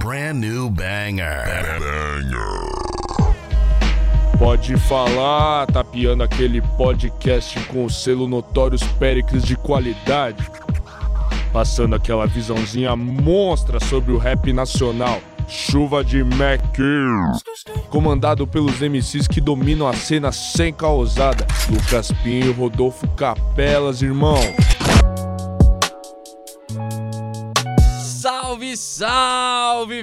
brand new banger. Pode falar, tapeando aquele podcast com o selo Notórios Péricles de qualidade. Passando aquela visãozinha monstra sobre o rap nacional. Chuva de Mac. Comandado pelos MCs que dominam a cena sem causada. Lucas Pinho, Rodolfo Capelas, irmão. Salve, salve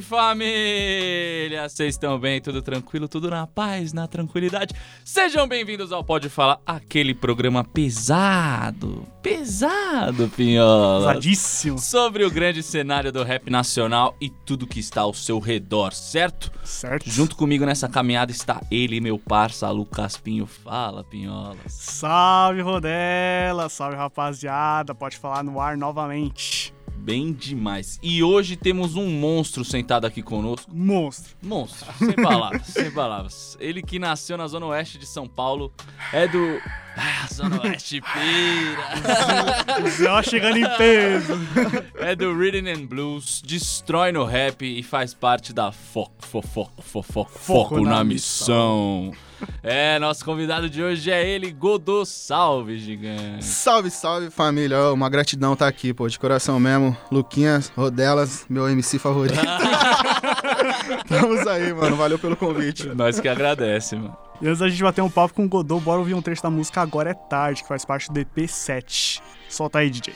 família! Vocês estão bem? Tudo tranquilo? Tudo na paz, na tranquilidade? Sejam bem-vindos ao Pode Falar, aquele programa pesado, pesado, Pinhola. Pesadíssimo. Sobre o grande cenário do rap nacional e tudo que está ao seu redor, certo? Certo. Junto comigo nessa caminhada está ele, meu parça, Lucas Pinho. Fala, Pinholas. Salve, Rodela. Salve, rapaziada. Pode falar no ar novamente. Bem demais. E hoje temos um monstro sentado aqui conosco. Monstro. Monstro, sem palavras, sem palavras. Ele que nasceu na Zona Oeste de São Paulo, é do. Ah, Zona Oeste pira! O Zé chegando em peso. É do Rhythm and Blues, destrói no rap e faz parte da Foco, Fofoco, Fofoco, Foco na Missão. É, nosso convidado de hoje é ele, Godô. Salve, gigante. Salve, salve família. Uma gratidão tá aqui, pô, de coração mesmo. Luquinhas, Rodelas, meu MC favorito. Estamos aí, mano. Valeu pelo convite. Nós que agradece, mano. E antes da gente bater um papo com o Godot, bora ouvir um trecho da música Agora é Tarde, que faz parte do EP7. Solta aí, DJ.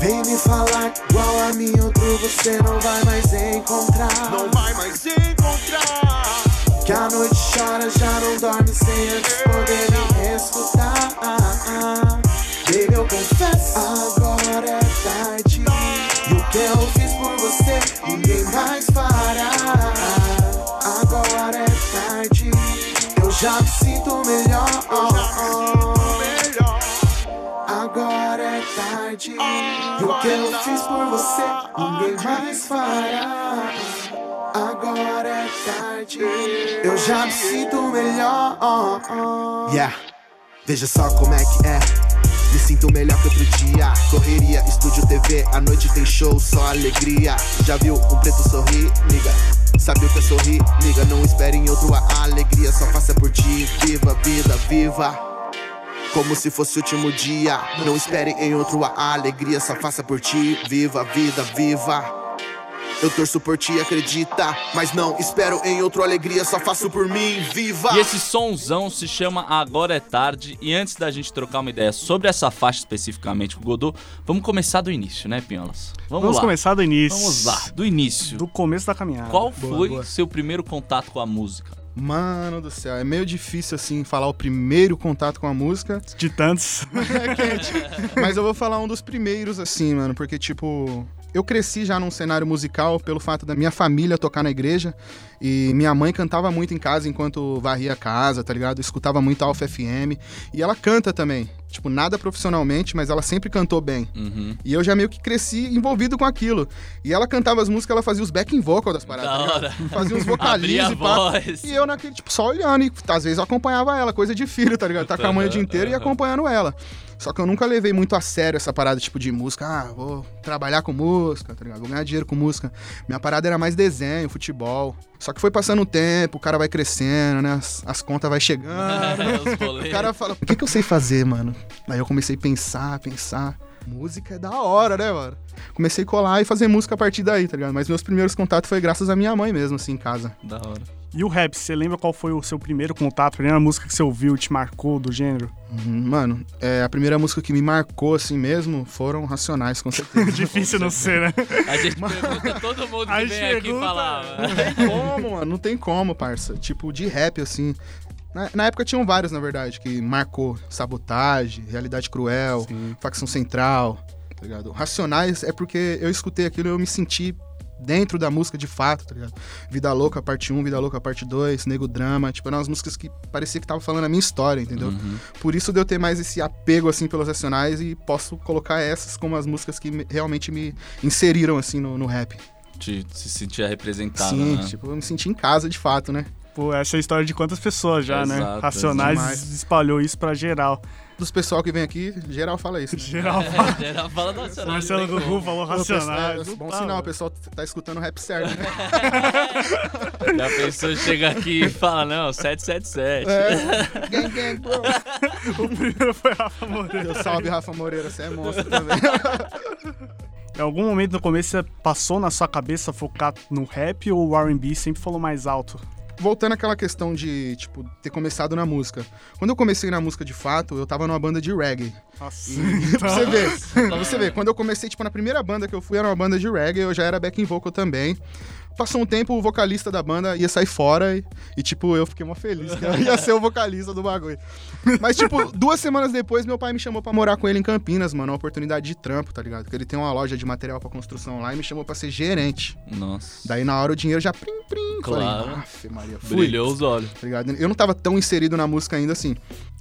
Vem me falar que igual a mim outro você não vai mais encontrar. Não vai mais encontrar. Que a noite chora, já não dorme sem antes poder me escutar. Baby, eu confesso, agora é tarde. Eu fiz por você, ninguém mais fará. Agora é tarde, eu já me sinto melhor. Agora é tarde. E o que eu fiz por você, ninguém mais fará. Agora é tarde. Eu já me sinto melhor. Yeah. Veja só como é que é. Me sinto melhor que outro dia. Correria, estúdio TV, à noite tem show, só alegria. Já viu um preto sorrir, liga? Sabe o que é sorrir, liga? Não espere em outro a alegria, só faça por ti. Viva, vida, viva. Como se fosse o último dia. Não espere em outro a alegria, só faça por ti. Viva, vida, viva. Eu torço por ti, acredita. Mas não espero em outro alegria, só faço por mim. Viva! E esse sonzão se chama Agora é Tarde. E antes da gente trocar uma ideia sobre essa faixa especificamente com o Godot, vamos começar do início, né, Pinholas? Vamos, Vamos lá. começar do início. Vamos lá, do início. Do começo da caminhada. Qual Boa, foi boa. seu primeiro contato com a música? Mano do céu, é meio difícil assim falar o primeiro contato com a música. De tantos. É quente. Mas eu vou falar um dos primeiros, assim, mano, porque, tipo, eu cresci já num cenário musical pelo fato da minha família tocar na igreja. E minha mãe cantava muito em casa enquanto varria a casa, tá ligado? Escutava muito Alfa FM. E ela canta também. Tipo, nada profissionalmente, mas ela sempre cantou bem. Uhum. E eu já meio que cresci envolvido com aquilo. E ela cantava as músicas, ela fazia os backing vocal das paradas. Da tá? Fazia uns vocalizes a e pá. voz. E eu naquele, tipo, só olhando. E às vezes eu acompanhava ela, coisa de filho, tá ligado? Tá com a mãe o dia inteiro e acompanhando ela. Só que eu nunca levei muito a sério essa parada, tipo, de música. Ah, vou trabalhar com música, tá ligado? Vou ganhar dinheiro com música. Minha parada era mais desenho, futebol. Só que foi passando o tempo, o cara vai crescendo, né? As, as contas vai chegando. Os O cara fala, o que, que eu sei fazer, mano? Aí eu comecei a pensar, pensar. Música é da hora, né, mano? Comecei a colar e fazer música a partir daí, tá ligado? Mas meus primeiros contatos foi graças à minha mãe mesmo, assim, em casa. Da hora. E o rap, você lembra qual foi o seu primeiro contato? A primeira música que você ouviu, te marcou do gênero? Uhum, Mano, é, a primeira música que me marcou, assim mesmo, foram Racionais, com certeza. Difícil não ser, né? A gente pergunta todo mundo que Aí vem aqui pergunta- falar. Não tem como, mano, não tem como, parça. Tipo, de rap, assim. Na, na época tinham vários, na verdade, que marcou Sabotagem, Realidade Cruel, Facção Central, tá ligado? Racionais é porque eu escutei aquilo e eu me senti dentro da música de fato, tá ligado? Vida Louca, parte 1, Vida Louca, parte 2, Nego Drama, tipo, eram umas músicas que parecia que tava falando a minha história, entendeu? Uhum. Por isso de eu ter mais esse apego, assim, pelos Racionais e posso colocar essas como as músicas que me- realmente me inseriram, assim, no, no rap. Te, se sentia representado, Sim, né? tipo, eu me senti em casa, de fato, né? Pô, essa é a história de quantas pessoas já, né? Exato, Racionais demais. espalhou isso pra geral. Dos pessoal que vem aqui, geral fala isso. né? Geral É, geral fala nacional. Marcelo Gugu falou racionais. é bom Tá, sinal, o pessoal tá escutando o rap certo, né? Já pensou chega aqui e fala, não, 777. É. Gang, gang, bro. O primeiro foi Rafa Moreira. Deus salve, Rafa Moreira, você é monstro também. Em algum momento no começo você passou na sua cabeça focar no rap ou o R&B sempre falou mais alto? Voltando àquela questão de, tipo, ter começado na música. Quando eu comecei na música de fato, eu tava numa banda de reggae. Nossa. pra você ver, pra você ver. Quando eu comecei, tipo, na primeira banda que eu fui era uma banda de reggae, eu já era backing vocal também. Passou um tempo, o vocalista da banda ia sair fora e, e, tipo, eu fiquei mó feliz que ia ser o vocalista do bagulho. Mas, tipo, duas semanas depois, meu pai me chamou pra morar com ele em Campinas, mano. Uma oportunidade de trampo, tá ligado? Porque ele tem uma loja de material pra construção lá e me chamou pra ser gerente. Nossa. Daí, na hora, o dinheiro já prim, prim. Claro. Falei, Maria, fui Brilhou os olhos. tá ligado? Eu não tava tão inserido na música ainda assim.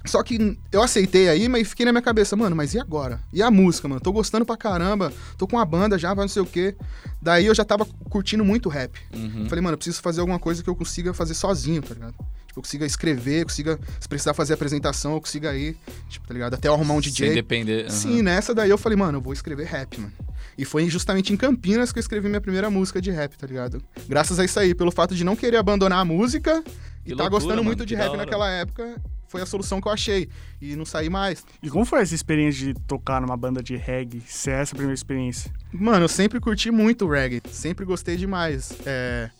Só que eu aceitei aí, mas fiquei na minha cabeça, mano, mas e agora? E a música, mano? Tô gostando pra caramba, tô com uma banda já, vai não sei o quê. Daí eu já tava curtindo muito rap. Uhum. Falei, mano, eu preciso fazer alguma coisa que eu consiga fazer sozinho, tá ligado? Tipo, eu consiga escrever, consiga, se precisar fazer apresentação, eu consiga ir, tipo, tá ligado? Até eu arrumar um Sem DJ. depender. uhum. Sim, nessa daí eu falei, mano, eu vou escrever rap, mano. E foi justamente em Campinas que eu escrevi minha primeira música de rap, tá ligado? Graças a isso aí, pelo fato de não querer abandonar a música e Que tá loucura, gostando mano, muito de rap naquela época, foi a solução que eu achei. E não saí mais. E como foi essa experiência de tocar numa banda de reggae? Se é essa a primeira experiência? Mano, eu sempre curti muito reggae. Sempre gostei demais. É.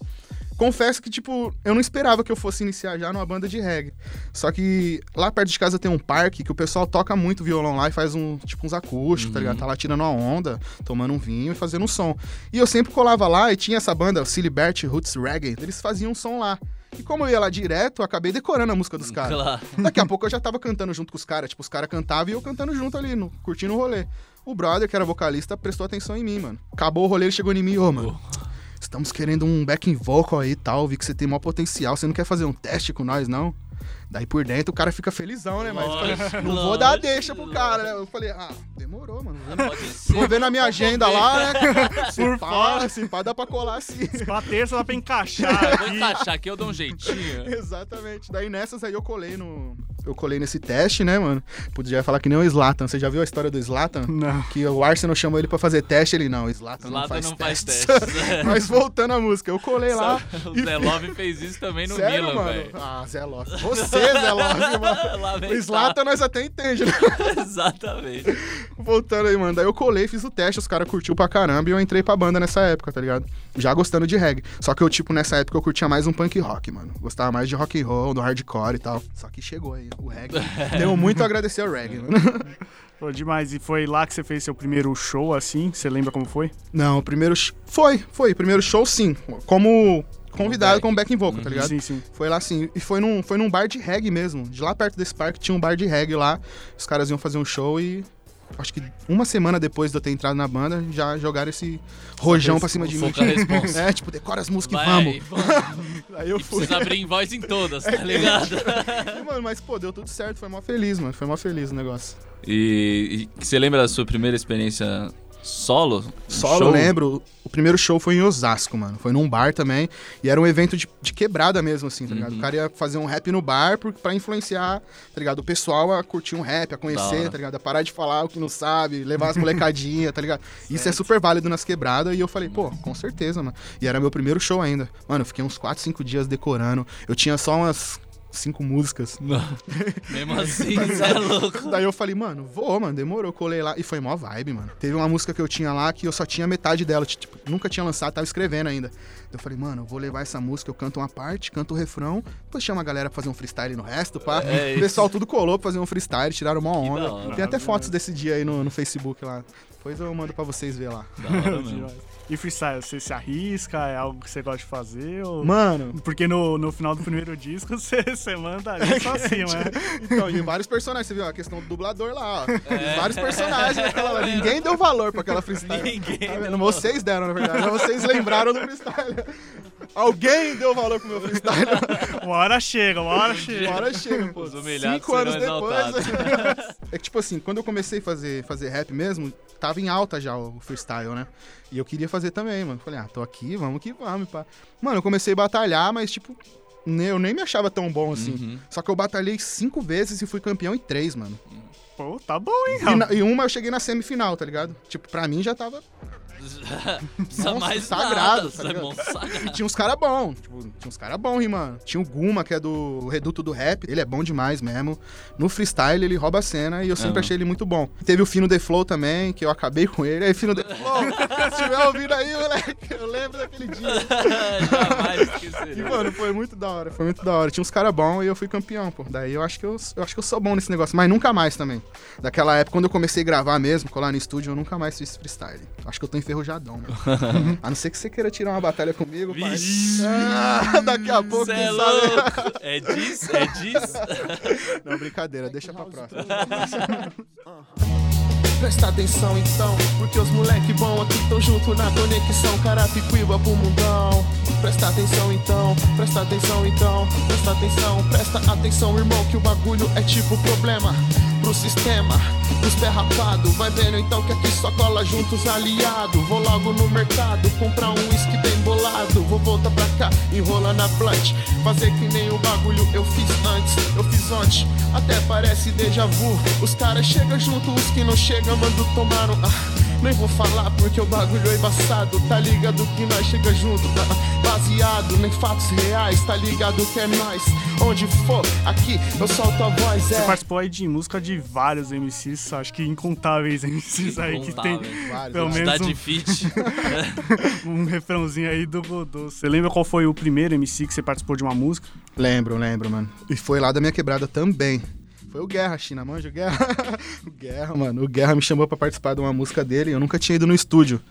Confesso que, tipo, eu não esperava que eu fosse iniciar já numa banda de reggae. Só que lá perto de casa tem um parque que o pessoal toca muito violão lá e faz um, tipo, uns acústicos, tá ligado? Tá lá tirando uma onda, tomando um vinho e fazendo um som. E eu sempre colava lá e tinha essa banda, o Silibert Roots Reggae, eles faziam um som lá. E como eu ia lá direto, eu acabei decorando a música dos caras. Claro. Daqui a pouco eu já tava cantando junto com os caras. Tipo, os caras cantavam e eu cantando junto ali, no, curtindo o rolê. O brother, que era vocalista, prestou atenção em mim, mano. Acabou o rolê, ele chegou em mim, ô, mano. Estamos querendo um backing vocal aí e tal. Vi que você tem maior potencial. Você não quer fazer um teste com nós, não? Daí por dentro o cara fica felizão, né? Mas eu falei, Lógico, não vou dar lógico, deixa pro cara, né? Eu falei, ah, demorou, mano. Vou ver- Pode ser. Vou ver na minha agenda lá, né? Se Por pá, fora. Se pá, dá pra colar sim. Pra terça dá pra encaixar Eu vou encaixar aqui, eu dou um jeitinho. Exatamente. Daí nessas aí eu colei no. Eu colei nesse teste, né, mano? Podia falar que nem o Slatan. Você já viu a história do Slatan? Não. Que o Arsenal chamou ele pra fazer teste, ele não, o Slatan não faz não faz testes. testes. Mas voltando à música, eu colei lá. O Zé Love fez isso também no Sério, Milan, mano? velho. Ah, Zé Love. Você, Zé Love, mano. O Slatan nós até entende, né? tá. Exatamente. Voltando aí, mano. Daí eu colei, fiz o teste, os caras curtiu pra caramba e eu entrei pra banda nessa época, tá ligado? Já gostando de reggae. Só que eu, tipo, nessa época eu curtia mais um punk rock, mano. Gostava mais de rock and roll, do hardcore e tal. Só que chegou aí, o reggae. Tenho muito a agradecer ao reggae, mano. Pô, demais. E foi lá que você fez seu primeiro show, assim? Você lembra como foi? Não, o primeiro. sh- Foi, foi. O primeiro show, sim. Como convidado back. como backing vocal, tá ligado? Sim, sim. Foi lá sim. E foi num, foi num bar de reggae mesmo. De lá perto desse parque tinha um bar de reggae lá. Os caras iam fazer um show e. Acho que uma semana depois de eu ter entrado na banda, já jogaram esse rojão pra cima de mim. É, tipo, decora as músicas e Vai, vamos. Aí eu fui. Precisa abrir em voz em todas, tá ligado? E, mano, mas pô, deu tudo certo. Foi mó feliz, mano. Foi mó feliz o negócio. E, e você lembra da sua primeira experiência solo? Solo, show? eu lembro. O primeiro show foi em Osasco, mano. Foi num bar também. E era um evento de, de quebrada mesmo, assim, tá ligado? Uhum. O cara ia fazer um rap no bar por, pra influenciar, tá ligado? O pessoal a curtir um rap, a conhecer, tá ligado? A parar de falar o que não sabe, levar as molecadinhas, tá ligado? Isso é super válido nas quebradas. E eu falei, pô, com certeza, mano. E era meu primeiro show ainda. Mano, eu fiquei uns 4, 5 dias decorando. Eu tinha só umas cinco músicas. Mesmo assim, você é louco. Daí eu falei, mano, vou, mano, demorou. Eu colei lá e foi mó vibe, mano. Teve uma música que eu tinha lá que eu só tinha metade dela, tipo, nunca tinha lançado, tava escrevendo ainda. Eu falei, mano, eu vou levar essa música, eu canto uma parte, canto o refrão, depois chama a galera pra fazer um freestyle no resto, pá. É o pessoal tudo colou pra fazer um freestyle, tiraram uma da onda. hora. Tem até fotos desse dia aí no, no Facebook lá. Depois eu mando pra vocês ver lá. Da hora mesmo. Demais. E freestyle, você se arrisca? É algo que você gosta de fazer? Ou... Mano, Porque no, no final do primeiro disco você, você manda ali só assim, né? então, e vários personagens, você viu a questão do dublador lá, ó. Tem vários personagens naquela lá. Ninguém deu valor pra aquela freestyle. Ninguém Tá deu? Vocês deram, na verdade. Vocês lembraram do freestyle. Alguém deu valor pro meu freestyle. Uma hora chega, uma hora chega. Uma hora chega, pô. Os humilhados Cinco anos depois. é que, tipo assim, quando eu comecei a fazer, fazer rap mesmo, tava em alta já o freestyle, né? E eu queria fazer também, mano. Falei, ah, tô aqui, vamos que vamos, pá. Mano, eu comecei a batalhar, mas, tipo, ne- eu nem me achava tão bom assim. Uhum. Só que eu batalhei cinco vezes e fui campeão em três, mano. Pô, tá bom, hein, E, na- e uma eu cheguei na semifinal, tá ligado? Tipo, pra mim já tava. Precisa mais sagrado, nada, tá sagrado. Tinha uns caras bons, tipo, tinha uns caras bons rimando. Tinha o Guma, que é do Reduto do Rap, ele é bom demais mesmo. No freestyle ele rouba a cena e eu sempre achei ele muito bom. Teve o Fino The Flow também, que eu acabei com ele. Aí, Fino The Flow, se estiver ouvindo aí, moleque, eu lembro daquele dia. Jamais E, esquecerei. mano, foi muito da hora, foi muito da hora. Tinha uns caras bons e eu fui campeão, pô. Daí eu acho que eu, eu acho que eu sou bom nesse negócio, mas nunca mais também. Daquela época, quando eu comecei a gravar mesmo, colar no estúdio, eu nunca mais fiz freestyle. Acho que eu tô enferrujadão, mano. a não ser que você queira tirar uma batalha comigo, pai. Vixe. Ah, daqui a pouco, é sabe. louco. É disso, é disso. Não, brincadeira, deixa pra próxima. Presta atenção então, porque os moleque bom aqui tão junto na conexão Carapicuíba pro mundão Presta atenção então, presta atenção então Presta atenção, presta atenção irmão Que o bagulho é tipo problema pro sistema. Os pé rapado, vai vendo então que aqui só cola juntos aliado. Vou logo no mercado comprar um whisky bem bolado. Vou voltar pra cá, enrola na blunt Fazer que nem o bagulho eu fiz antes Eu fiz ontem, até parece déjà vu. Os caras chegam junto, os que não chegam mando tomar um... Ah, nem vou falar porque o bagulho é embaçado. Tá ligado que nós chega junto ah, Baseado em fatos reais. Tá ligado que é nós. Onde for, aqui eu solto a voz Você é participou aí de música de vários MCs, acho que incontáveis MCs aí que tem. Vários, pelo menos um, de um refrãozinho aí do Godô. Você lembra qual foi o primeiro MC que você participou de uma música? Lembro, lembro, mano. E foi lá da minha quebrada também. Foi o Guerra, China, manja, o Guerra. o Guerra, mano. O Guerra me chamou pra participar de uma música dele e eu nunca tinha ido no estúdio.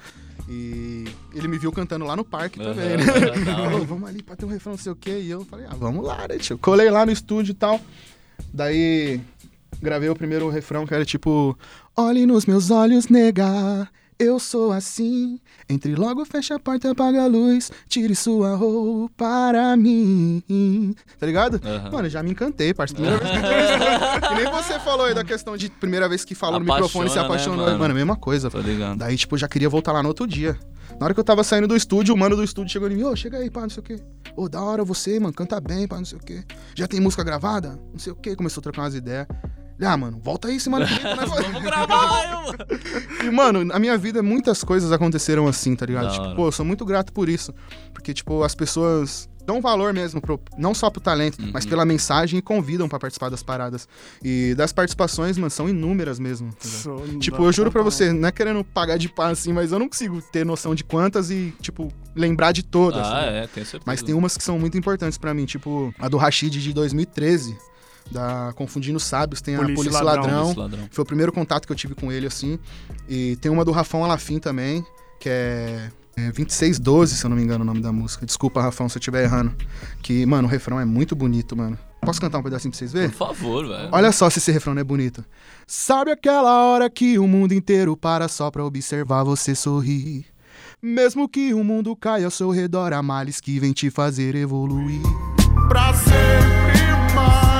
E ele me viu cantando lá no parque também, né? Falou, vamos ali pra ter um refrão, não sei o quê. E eu falei, ah, vamos lá, né, tio? Colei lá no estúdio e tal. Daí gravei o primeiro refrão que era tipo: Olhe nos meus olhos, nega. Eu sou assim. Entre logo, fecha a porta, apaga a luz. Tire sua roupa para mim. Tá ligado? Aham. Mano, já me encantei, parceiro. Primeira vez que. Que nem você falou aí da questão de primeira vez que falou no microfone e se né, apaixonou. mano? mano, mesma coisa. Tô ligado. Daí, tipo, já queria voltar lá no outro dia. Na hora que eu tava saindo do estúdio, o mano do estúdio chegou em mim, ô, chega aí, pá, não sei o quê. Ô, da hora você, mano, canta bem, pá, não sei o quê. Já tem música gravada? Não sei o quê. Começou a trocar umas ideias. Ah, mano, volta aí semana que vem. pra nós fazer." Vamos gravar, eu, mano. E, mano, na minha vida muitas coisas aconteceram assim, tá ligado? Da Tipo, hora. pô, eu sou muito grato por isso. Porque, tipo, as pessoas dão valor mesmo, pro- não só pro talento, Uhum. mas pela mensagem e convidam pra participar das paradas. E das participações, mano, são inúmeras mesmo. tá Tipo, eu juro pra conta, você, não é querendo pagar de pá assim, mas eu não consigo ter noção de quantas e, tipo, lembrar de todas. Ah, né? é, tenho certeza. Mas tem umas que são muito importantes pra mim, tipo a do Rashid de 2013, da Confundindo Sábios, tem a Polícia e Polícia e Ladrão. Ladrão. Ladrão. Foi o primeiro contato que eu tive com ele, assim. E tem uma do Rafão Alafim também, que é, é 2612, se eu não me engano o nome da música. Desculpa, Rafão, se eu estiver errando. Que, mano, o refrão é muito bonito, mano. Posso cantar um pedacinho pra vocês verem? Por favor, velho. Olha só se esse refrão não é bonito. Sabe aquela hora que o mundo inteiro para só pra observar você sorrir? Mesmo que o mundo caia ao seu redor, há males que vem te fazer evoluir. Pra sempre mais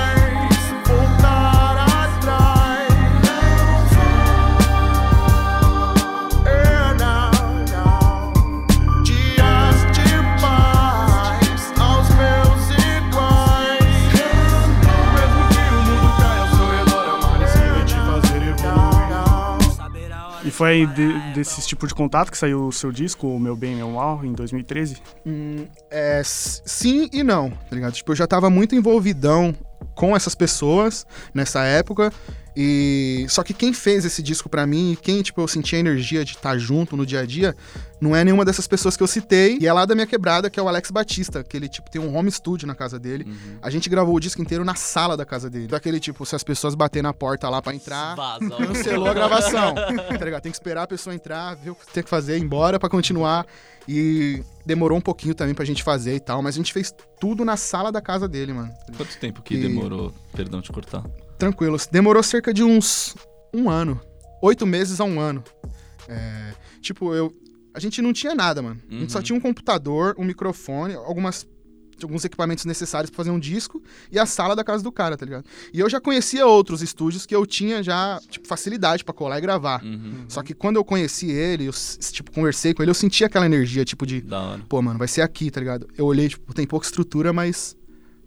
foi aí de- desse tipo de contato que saiu o seu disco, o Meu Bem, Meu Mal, em 2013? Hum, é, sim e não, tá ligado? Tipo, eu já tava muito envolvidão com essas pessoas nessa época. E só que quem fez esse disco pra mim, quem tipo eu senti a energia de estar junto no dia a dia, não é nenhuma dessas pessoas que eu citei. E é lá da minha quebrada, que é o Alex Batista, que ele tipo tem um home studio na casa dele. Uhum. A gente gravou o disco inteiro na sala da casa dele. Daquele tipo, se as pessoas baterem na porta lá pra entrar, Vaza. cancelou a gravação. tá ligado? Tem que esperar a pessoa entrar, ver o que tem que fazer, ir embora pra continuar. E demorou um pouquinho também pra gente fazer e tal, mas a gente fez tudo na sala da casa dele, mano. Quanto tempo que E- demorou? Perdão te cortar. Tranquilo. Demorou cerca de uns um ano. Oito meses a um ano. É, tipo, eu. A gente não tinha nada, mano. A gente só Uhum. tinha um computador, um microfone, algumas. Alguns equipamentos necessários pra fazer um disco e a sala da casa do cara, tá ligado? E eu já conhecia outros estúdios que eu tinha já, tipo, facilidade pra colar e gravar. Uhum. Só que quando eu conheci ele, eu, tipo, conversei com ele, eu senti aquela energia, tipo, de, pô, mano, vai ser aqui, tá ligado? Eu olhei, tipo, tem pouca estrutura, mas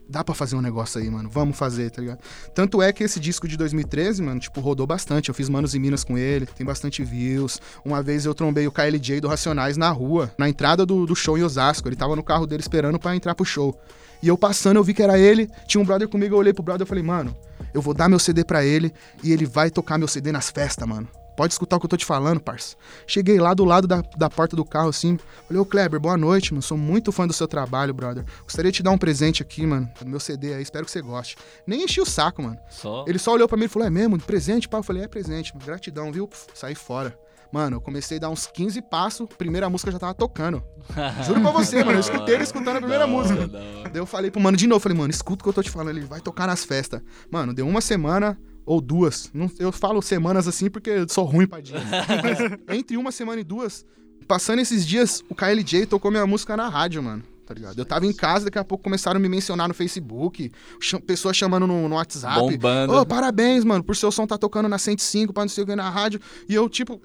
dá pra fazer um negócio aí, mano. Vamos fazer, tá ligado? Tanto é que esse disco de 2013, mano, tipo, rodou bastante. Eu fiz Manos e Minas com ele, tem bastante views. Uma vez eu trombei o KLJ do Racionais na rua, na entrada do, do show em Osasco. Ele tava no carro dele esperando pra entrar pro show. E eu passando, eu vi que era ele, tinha um brother comigo, eu olhei pro brother e falei, mano, eu vou dar meu CD pra ele e ele vai tocar meu CD nas festas, mano. Pode escutar o que eu tô te falando, parça. Cheguei lá do lado da, da porta do carro, assim. Falei, ô Kleber, boa noite, mano. Sou muito fã do seu trabalho, brother. Gostaria de te dar um presente aqui, mano. Do meu CD aí, espero que você goste. Nem enchi o saco, mano. Só. Ele só olhou pra mim e falou, é mesmo? Presente, pá? Eu falei, é presente, mano. Gratidão, viu? Saí fora. Mano, eu comecei a dar uns 15 passos, primeira música já tava tocando. Juro pra você, mano. Eu escutei ele escutando a primeira música. Daí eu falei pro mano de novo, falei, mano, escuta o que eu tô te falando, ele vai tocar nas festas. Mano, deu uma semana ou duas. Não, eu falo semanas assim porque eu sou ruim pra dia. Entre uma semana e duas, passando esses dias, o KLJ tocou minha música na rádio, mano. Tá ligado? Eu tava em casa, daqui a pouco começaram a me mencionar no Facebook, ch- pessoas chamando no, no WhatsApp. Bombando. Ô, parabéns, mano, por seu som tá tocando na 105, pra não sei o que na rádio. E eu, tipo,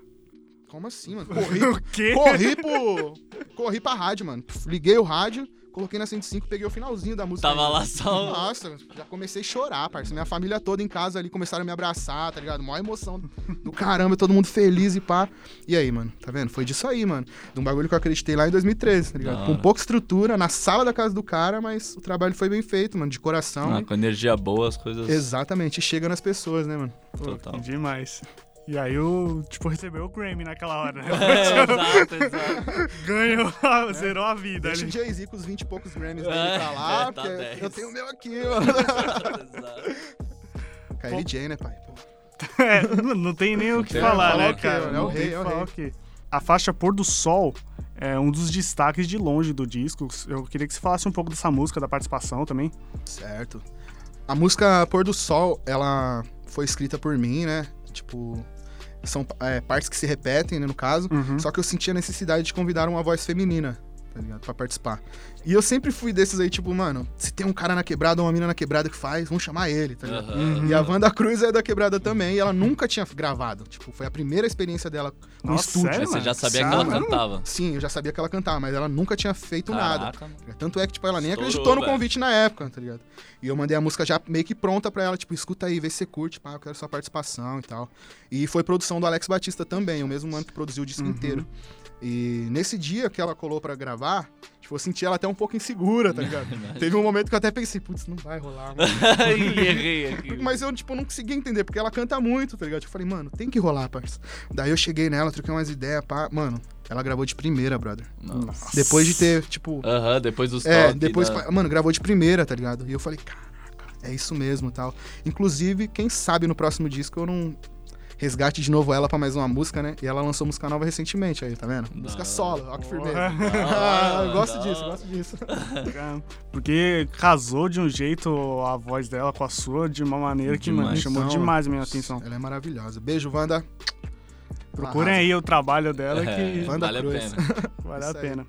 como assim, mano? Corri, O quê? corri pro. Corri pra rádio, mano. Liguei o rádio, coloquei na 105, peguei o finalzinho da música. Tava ainda. lá só. Nossa, já comecei a chorar, parça. Minha família toda em casa ali começaram a me abraçar, tá ligado? Maior emoção do caramba, todo mundo feliz e pá. E aí, mano, tá vendo? Foi disso aí, mano. De um bagulho que eu acreditei lá em 2013, tá ligado? Da Com pouca estrutura, na sala da casa do cara, mas o trabalho foi bem feito, mano, de coração. Ah, com energia boa, as coisas. Exatamente, e chega nas pessoas, né, mano? Pô, Total. Demais. E aí eu, tipo, recebeu o Grammy naquela hora, né? É, exato, exato. Ganhou, zerou a vida Deixa o. Jay-Z com os 20 e poucos Grammys dele É, pra lá, é, tá porque 10. eu tenho o meu aqui, mano. Exato. KLJ, né, pai? Pô. É, não, não tem nem o que tem, falar, fala né, o cara? É o Não tem rei, é o que falar rei. o quê. A faixa Pôr do Sol é um dos destaques de longe do disco. Eu queria que você falasse um pouco dessa música, da participação também. Certo. A música Pôr do Sol, ela foi escrita por mim, né? Tipo, são é, partes que se repetem, né, no caso. Uhum. Só que eu senti a necessidade de convidar uma voz feminina, tá ligado? Pra participar. E eu sempre fui desses aí, tipo, mano, se tem um cara na quebrada ou uma mina na quebrada que faz, vamos chamar ele, tá ligado? Aham. E a Wanda Cruz é da quebrada também, e ela nunca tinha gravado. Tipo, foi a primeira experiência dela no Nossa, estúdio. sério, Você já sabia que Sabe, ela mano? cantava. Sim, eu já sabia que ela cantava, mas ela nunca tinha feito nada. Caraca, mano. Tanto é que, tipo, ela nem Estourou, acreditou no velho. convite na época, tá ligado? E eu mandei a música já meio que pronta pra ela, tipo, escuta aí, vê se você curte, pá, eu quero sua participação e tal. E foi produção do Alex Batista também, o mesmo mano que produziu o disco inteiro. E nesse dia que ela colou pra gravar, tipo, eu senti ela até um pouco insegura, tá ligado? Teve um momento que eu até pensei, putz, não vai rolar, mano. Errei aqui. Mas eu, tipo, não conseguia entender, porque ela canta muito, tá ligado? Eu falei, mano, tem que rolar, parça. Daí eu cheguei nela, troquei umas ideias, pá. Mano, ela gravou de primeira, brother. Nossa. Depois de ter, tipo, Aham, depois dos é, depois, da- pa- mano, gravou de primeira, tá ligado? E eu falei, caraca, é isso mesmo tal. Inclusive, quem sabe no próximo disco eu não resgate de novo ela pra mais uma música, né? E ela lançou música nova recentemente aí, tá vendo? Música solo, ó que firmeza. hora, eu gosto disso, gosto disso. Porque casou de um jeito a voz dela com a sua de uma maneira que, mano, Demais. chamou Então, demais a minha atenção. Ela é maravilhosa. Beijo, Wanda. Procurem Arrasa. aí o trabalho dela É, que Wanda vale a Cruz. pena. vale a pena.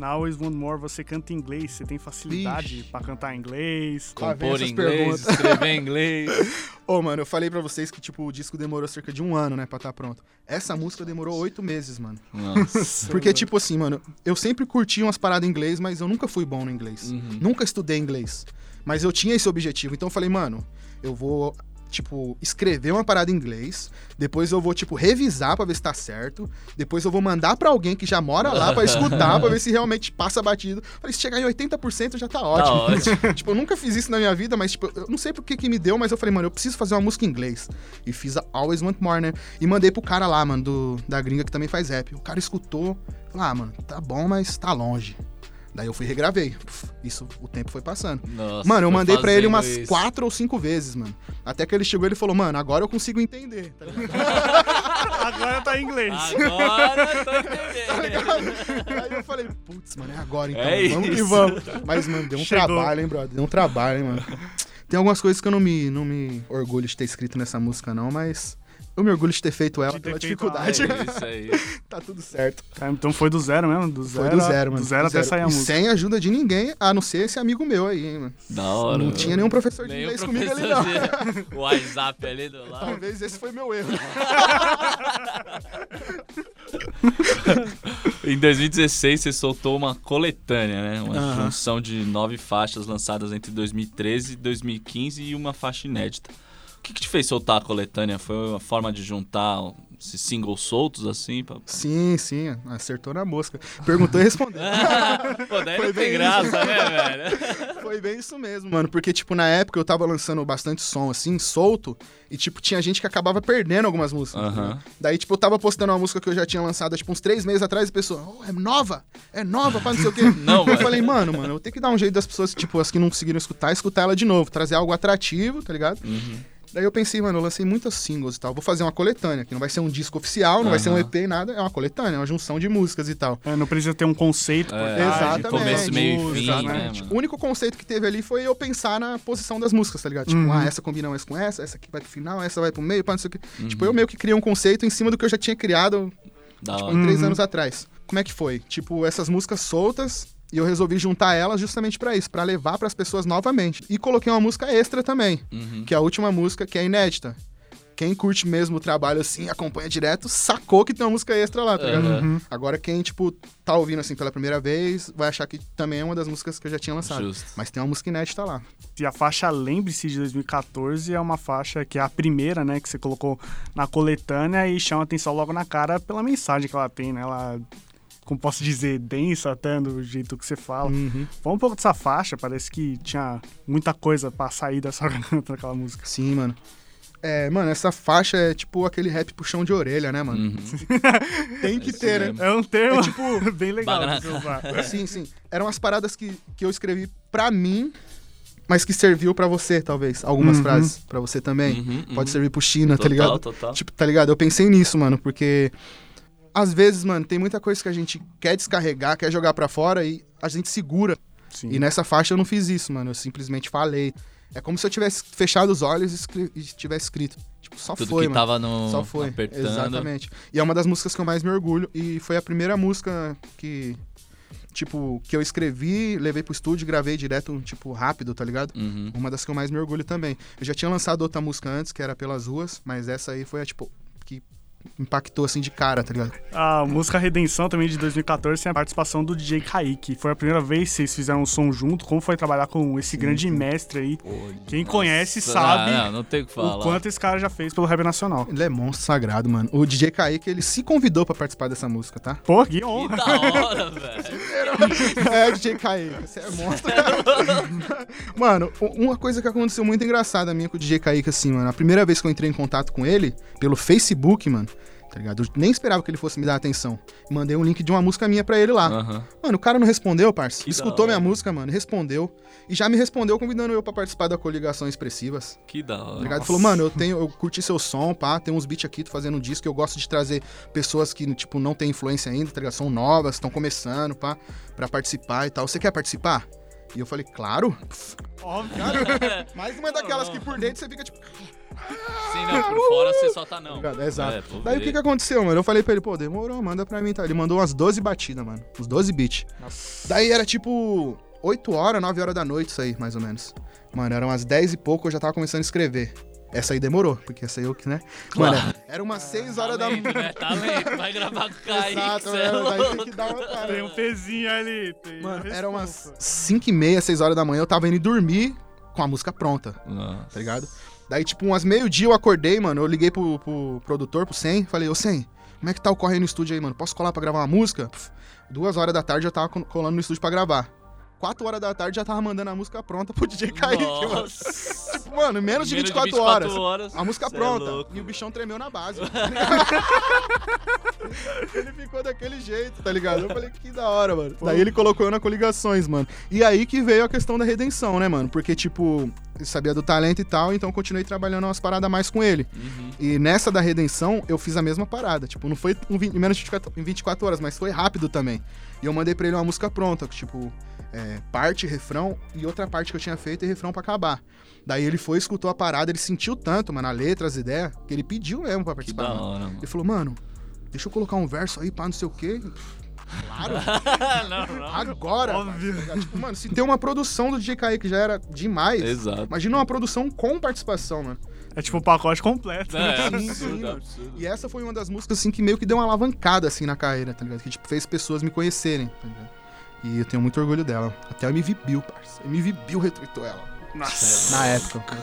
Na Always Want More você canta em inglês, você tem facilidade pra cantar em inglês. Compor em inglês, perguntas. escrever em inglês. Ô, mano, eu falei pra vocês que, tipo, o disco demorou cerca de um ano, né, pra estar pronto. Essa música demorou oito meses, mano. Nossa. Porque, tipo assim, mano, eu sempre curti umas paradas em inglês, mas eu nunca fui bom no inglês. Uhum. Nunca estudei inglês. Mas eu tinha esse objetivo. Então eu falei, mano, eu vou, tipo, escrever uma parada em inglês. Depois eu vou, tipo, revisar pra ver se tá certo. Depois eu vou mandar pra alguém que já mora lá pra escutar, pra ver se realmente passa batido. Falei, se chegar em 80% já tá ótimo. ótimo. tipo, eu nunca fiz isso na minha vida, mas, tipo, eu não sei por que que me deu, mas eu falei, mano, eu preciso fazer uma música em inglês. E fiz a Always Want More, né? E mandei pro cara lá, mano, do, da gringa que também faz rap. O cara escutou, falou, ah, mano, tá bom, mas tá longe. Daí eu fui e regravei. Isso, o tempo foi passando. Nossa, mano, eu mandei pra ele umas isso. quatro ou cinco vezes, mano. Até que ele chegou e ele falou, mano, agora eu consigo entender. Tá? Agora tá em inglês. Agora eu tô entendendo. Aí eu falei, putz, mano, é agora então. É vamos que isso. vamos. Mas, mano, deu um Chegou. trabalho, hein, brother? Deu um trabalho, hein, mano. Tem algumas coisas que eu não me, não me orgulho de ter escrito nessa música, não, mas Eu me orgulho de ter feito ela De pela feito dificuldade. É isso aí. tá tudo certo. É, então foi do zero mesmo? Do zero, Foi do zero, mano. Do zero Do até sair a música. sem ajuda de ninguém, a não ser esse amigo meu aí, hein, mano. Da hora. Não tinha nenhum professor de Nenhum inglês comigo ali, não. de- O WhatsApp ali do lado. Talvez esse foi meu erro. Em 2016, você soltou uma coletânea, né? Uma junção de nove faixas lançadas entre 2013 e 2015 e uma faixa inédita. O que, que te fez soltar a coletânea? Foi uma forma de juntar esses singles soltos assim? Pra... Sim, sim, acertou na mosca. Perguntou e respondeu. Pô, daí Foi bem graça, né, velho? Foi bem isso mesmo, mano. Porque, tipo, na época eu tava lançando bastante som, assim, solto. E, tipo, tinha gente que acabava perdendo algumas músicas. Aham. né? Daí, tipo, eu tava postando uma música que eu já tinha lançado, tipo, uns três meses atrás. E a pessoa, oh, é nova? É nova pra não sei o quê. Não, eu falei, mano, mano, eu tenho que dar um jeito das pessoas, tipo, as que não conseguiram escutar, escutar ela de novo. Trazer algo atrativo, tá ligado? Uhum. Daí eu pensei, mano, eu lancei muitos singles e tal. Vou fazer uma coletânea, que não vai ser um disco oficial, não vai ser um. EP, nada. É uma coletânea, é uma junção de músicas e tal. É, não precisa ter um conceito É, Exatamente. Começo, meio e fim, né, Exatamente. mano? O único conceito que teve ali foi eu pensar na posição das músicas, tá ligado? Tipo, Uhum. ah, essa combina mais com essa, essa aqui vai pro final, essa vai pro meio, pá, não sei o quê. Uhum. Tipo, eu meio que criei um conceito em cima do que eu já tinha criado Da tipo, hora. três Uhum. anos atrás. Como é que foi? Tipo, essas músicas soltas e eu resolvi juntar elas justamente pra isso, pra levar pras pessoas novamente. E coloquei uma música extra também, Uhum. que é a última música, que é inédita. Quem curte mesmo o trabalho assim, acompanha direto, sacou que tem uma música extra lá, tá ligado? Aham. Agora quem, tipo, tá ouvindo assim pela primeira vez, vai achar que também é uma das músicas que eu já tinha lançado. Justo. Mas tem uma música inédita lá. E a faixa Lembre-se de 2014 é uma faixa que é a primeira, né, que você colocou na coletânea e chama atenção logo na cara pela mensagem que ela tem, né? Ela, como posso dizer, densa até do jeito que você fala. Uhum. Fala um pouco dessa faixa, parece que tinha muita coisa pra sair dessa garganta daquela música. Sim, mano. É, mano, essa faixa é tipo aquele rap puxão de orelha, né, mano? Uhum. Tem que Esse ter, né? É um termo É tipo, bem legal de você usar. Sim, sim. Eram as paradas que, que eu escrevi pra mim, mas que serviu pra você, talvez. Algumas Uhum. frases pra você também. Uhum, Pode uhum. servir pro China, tá Total, ligado? total. Tipo, tá ligado? Eu pensei nisso, mano, porque às vezes, mano, tem muita coisa que a gente quer descarregar, quer jogar pra fora e a gente segura. Sim. E nessa faixa eu não fiz isso, mano. Eu simplesmente falei. É como se eu tivesse fechado os olhos e e tivesse escrito. Tipo, só Tudo foi, que mano. tava no Só foi. apertando. Exatamente. E é uma das músicas que eu mais me orgulho. E foi a primeira música que, tipo, que eu escrevi, levei pro estúdio e gravei direto, tipo, rápido, tá ligado? Uhum. Uma das que eu mais me orgulho também. Eu já tinha lançado outra música antes, que era Pelas Ruas, mas essa aí foi a, tipo, que impactou assim de cara, tá ligado? A música Redenção também de 2014 tem a participação do DJ Kaique. Foi a primeira vez que vocês fizeram um som junto. Como foi trabalhar com esse grande mestre aí? Quem conhece Nossa, sabe Não, não tem o que falar. o quanto esse cara já fez pelo rap nacional. Ele é monstro sagrado, mano. O DJ Kaique, ele se convidou pra participar dessa música, tá? Pô, que Que honra. da hora, velho. É, DJ Kaique, você é monstro. mano, uma coisa que aconteceu muito engraçada minha com o DJ Kaique, assim, mano. A primeira vez que eu entrei em contato com ele, pelo Facebook, mano, tá ligado? Eu nem esperava que ele fosse me dar atenção. Mandei um link de uma música minha pra ele lá. Aham. Mano, o cara não respondeu, parça. Que Escutou minha música, mano, respondeu. E já me respondeu convidando eu pra participar da coligação Expressivas. Que da Tá hora. ligado? Falou, mano, eu tenho, eu curti seu som, pá, tem uns beats aqui, tô fazendo um disco, eu gosto de trazer pessoas que, tipo, não tem influência ainda, tá ligado? São novas, estão começando, pá, pra participar e tal. Você quer participar? E eu falei, claro. Óbvio. Mais uma daquelas que por dentro você fica, tipo, Sim, não, por fora você só tá não. É, exato. É, Daí o que que aconteceu, mano? Eu falei pra ele, pô, demorou, manda pra mim, tá? Ele mandou umas 12 batidas, mano. Uns 12 beats. Daí era tipo 8 horas, 9 horas da noite isso aí, mais ou menos. Mano, eram umas 10 e pouco, eu já tava começando a escrever. Essa aí demorou, porque essa aí eu que, né? Claro. Mano, era umas 6 horas da Talento, né? Talento. Vai gravar com o Kaique, Exato, é mano, daí louco. tem que dar uma parada. Tem um pezinho ali. Tem Mano, uma era umas responsa. 5 e meia, 6 horas da manhã, eu tava indo dormir com a música pronta, Nossa. tá ligado? Daí, tipo, umas meio-dia eu acordei, mano, eu liguei pro, pro produtor, pro Sen, falei, ô Sen, como é que tá o corre aí no estúdio aí, mano? Posso colar pra gravar uma música? Duas horas da tarde eu tava co- colando no estúdio pra gravar. Quatro horas da tarde já tava mandando a música pronta pro DJ Kaique, mano. Tipo, mano, menos de Menos 24, horas. A música é pronta. louco. e o bichão tremeu na base. ele ficou daquele jeito, tá ligado? Eu falei, que da hora, mano. Daí ele colocou eu na coligações, mano. E aí que veio a questão da redenção, né, mano? Porque, tipo, ele sabia do talento e tal, então eu continuei trabalhando umas paradas mais com ele. Uhum. E nessa da redenção, eu fiz a mesma parada. Tipo, não foi em 20 em menos de 24, em 24 horas, mas foi rápido também. E eu mandei pra ele uma música pronta, tipo, é, parte, refrão, e outra parte que eu tinha feito e refrão pra acabar. Daí ele foi, escutou a parada, ele sentiu tanto, mano, a letra, as ideias, que ele pediu mesmo pra Que participar. da mano. hora, mano. Ele falou, mano, deixa eu colocar um verso aí, pá, não sei o quê. Claro, não, não. agora. Óbvio. tá ligado? Tipo, mano, se tem uma produção do DJ Kaique já era demais. Exato. Imagina uma produção com participação, mano. É tipo o pacote completo. É, absurdo, sim, mano. absurdo. E essa foi uma das músicas, assim, que meio que deu uma alavancada, assim, na carreira, tá ligado? Que, tipo, fez pessoas me conhecerem, tá ligado? E eu tenho muito orgulho dela. Até a MV Bill, parça. MV Bill retweetou ela. Nossa. Na época.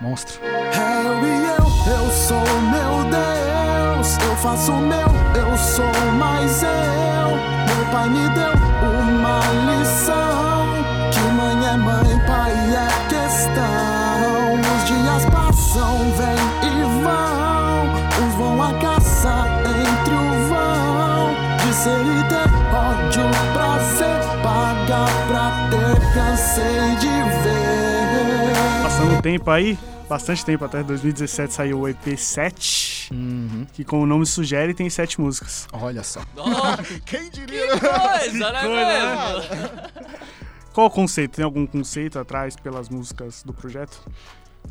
Monstro. E eu, eu sou meu Deus. Eu faço o meu, eu sou mais eu. Meu pai me deu uma lição. Que mãe é mãe, pai é questão. Os dias passam, vêm e vão. Uns vão à caça entre o vão. De ser tempo aí, bastante tempo, até 2017 saiu o EP 7, Uhum. que como o nome sugere tem sete músicas. Olha só. Nossa, Quem diria? que coisa, né, coisa, mesmo? Qual o conceito? Tem algum conceito atrás pelas músicas do projeto?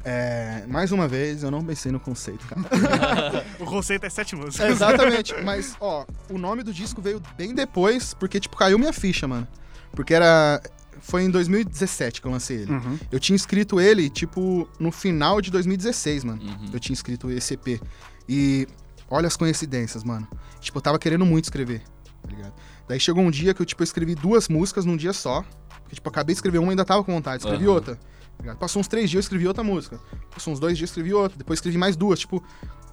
É, mais uma vez, eu não pensei no conceito, cara. O conceito é sete músicas. Exatamente, mas, ó, o nome do disco veio bem depois, porque, tipo, caiu minha ficha, mano. Porque era. Foi em 2017 que eu lancei ele. Uhum. Eu tinha escrito ele, tipo, no final de 2016, mano. Uhum. Eu tinha escrito esse EP. E olha as coincidências, mano. Tipo, eu tava querendo muito escrever, tá ligado? Daí chegou um dia que eu, tipo, escrevi duas músicas num dia só. Porque, tipo, acabei de escrever uma e ainda tava com vontade. Escrevi Aham. outra. tá ligado? Passou uns três dias, eu escrevi outra música. Passou uns dois dias, eu escrevi outra. Depois escrevi mais duas. Tipo,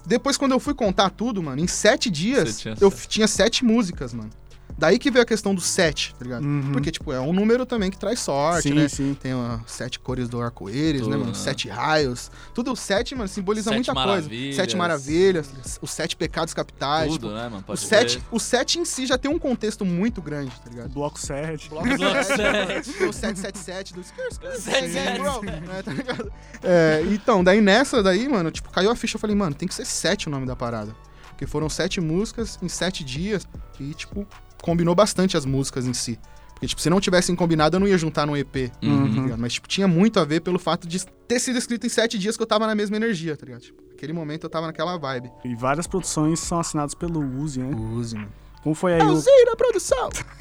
depois quando eu fui contar tudo, mano, em sete dias, tinha eu sete. tinha sete músicas, mano. Daí que veio a questão do sete, tá ligado? Uhum. Porque, tipo, é um número também que traz sorte, sim, né? sim. Tem ó, sete cores do arco-íris, né, mano? né? Sete raios. Tudo o sete, mano, simboliza Sete muita maravilhas. coisa. Sete maravilhas, os sete pecados capitais. Tudo, tipo, né, mano? o, Pode sete, crer. o sete em si já tem um contexto muito grande, tá O ligado? bloco 7. Bloco Bloco sete, tem o 777 do Sete, Skr, bro, né, tá ligado? É, então, daí nessa daí, mano, tipo, caiu a ficha, eu falei, mano, tem que ser sete o nome da parada. Porque foram sete músicas em sete dias e, tipo, combinou bastante as músicas em si. Porque, tipo, se não tivessem combinado, eu não ia juntar num EP. Uhum. tá? Mas, tipo, tinha muito a ver pelo fato de ter sido escrito em sete dias que eu tava na mesma energia, tá ligado? Tipo, naquele momento eu tava naquela vibe. E várias produções são assinadas pelo Uzi, né? Use, mano. Como foi aí o... Usei na produção!